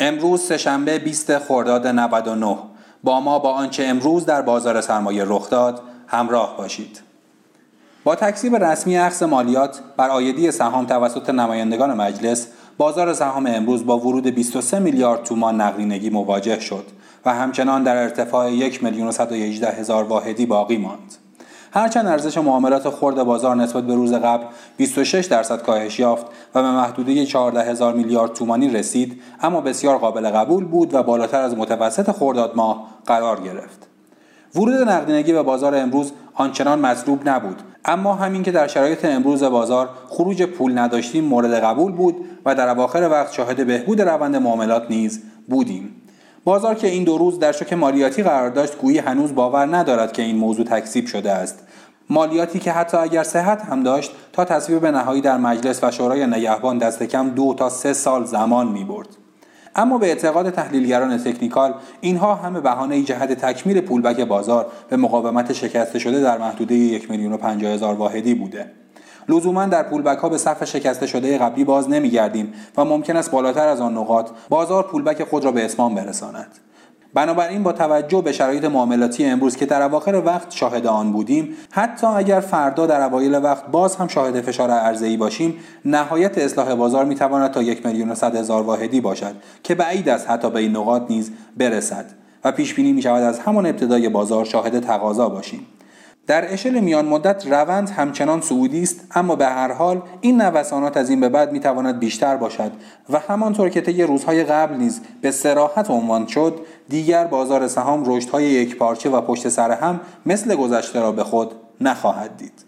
امروز سهشنبه 20 خرداد 99 با ما با آنچه امروز در بازار سرمایه رخ داد همراه باشید. با تکسیب رسمی اخذ مالیات بر آیدی سهام توسط نمایندگان مجلس بازار سهام امروز با ورود 23 میلیارد تومان نقدینگی مواجه شد و همچنان در ارتفاع 1 میلیون هزار واحدی باقی ماند. هرچند ارزش معاملات خرد بازار نسبت به روز قبل 26 درصد کاهش یافت و به محدوده 14 هزار میلیارد تومانی رسید اما بسیار قابل قبول بود و بالاتر از متوسط خرداد ماه قرار گرفت. ورود نقدینگی به بازار امروز آنچنان مطلوب نبود اما همین که در شرایط امروز بازار خروج پول نداشتیم مورد قبول بود و در اواخر وقت شاهد بهبود روند معاملات نیز بودیم. بازار که این دو روز در شوک مالیاتی قرار داشت گویی هنوز باور ندارد که این موضوع تکذیب شده است مالیاتی که حتی اگر صحت هم داشت تا تصویب نهایی در مجلس و شورای نگهبان دست کم دو تا سه سال زمان می برد. اما به اعتقاد تحلیلگران تکنیکال اینها همه بهانه جهت تکمیل پولبک بازار به مقاومت شکسته شده در محدوده یک میلیون و هزار واحدی بوده لزوما در پولبک ها به صف شکسته شده قبلی باز نمیگردیم و ممکن است بالاتر از آن نقاط بازار پولبک خود را به اسمان برساند. بنابراین با توجه به شرایط معاملاتی امروز که در اواخر وقت شاهد آن بودیم حتی اگر فردا در اوایل وقت باز هم شاهد فشار ای باشیم نهایت اصلاح بازار می‌تواند تا یک میلیون و هزار واحدی باشد که بعید است حتی به این نقاط نیز برسد و پیش بینی می شود از همان ابتدای بازار شاهد تقاضا باشیم. در اشل میان مدت روند همچنان سعودی است اما به هر حال این نوسانات از این به بعد می تواند بیشتر باشد و همانطور که طی روزهای قبل نیز به سراحت عنوان شد دیگر بازار سهام رشدهای یک پارچه و پشت سر هم مثل گذشته را به خود نخواهد دید.